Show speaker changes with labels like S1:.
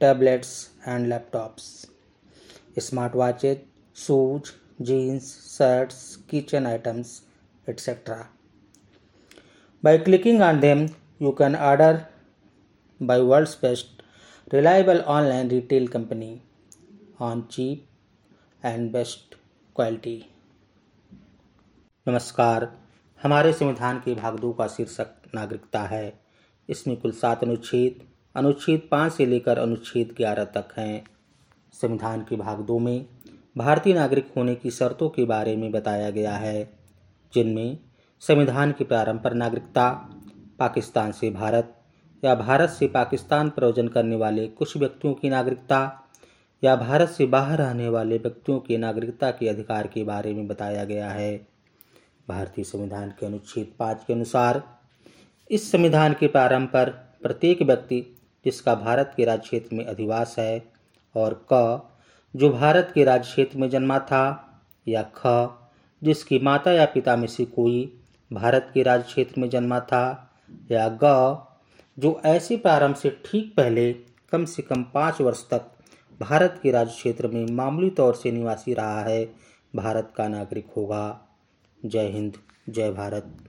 S1: tablets and laptops smart watches shoes jeans shirts kitchen items etcetera by clicking on them you can order by world's best reliable online retail company on cheap and best quality नमस्कार। हमारे संविधान के भागदो का शीर्षक नागरिकता है। इसमें कुल सात अनुच्छेद अनुच्छेद पाँच से लेकर अनुच्छेद ग्यारह तक हैं। संविधान के भाग दो में भारतीय नागरिक होने की शर्तों के बारे में बताया गया है, जिनमें संविधान के प्रारंभ पर नागरिकता, पाकिस्तान से भारत या भारत से पाकिस्तान प्रयोजन करने वाले कुछ व्यक्तियों की नागरिकता या भारत से बाहर रहने वाले व्यक्तियों की नागरिकता के अधिकार के बारे में बताया गया है। भारतीय संविधान के अनुच्छेद पाँच के अनुसार इस संविधान के प्रारंभ पर प्रत्येक व्यक्ति जिसका भारत के राज्य क्षेत्र में अधिवास है, और क, जो भारत के राज्य क्षेत्र में जन्मा था, या ख, जिसकी माता या पिता में से कोई भारत के राज्य क्षेत्र में जन्मा था, या ग, जो ऐसे प्रारंभ से ठीक पहले कम से कम पाँच वर्ष तक भारत के राज्य क्षेत्र में मामूली तौर से निवासी रहा है, भारत का नागरिक होगा। जय हिंद, जय भारत।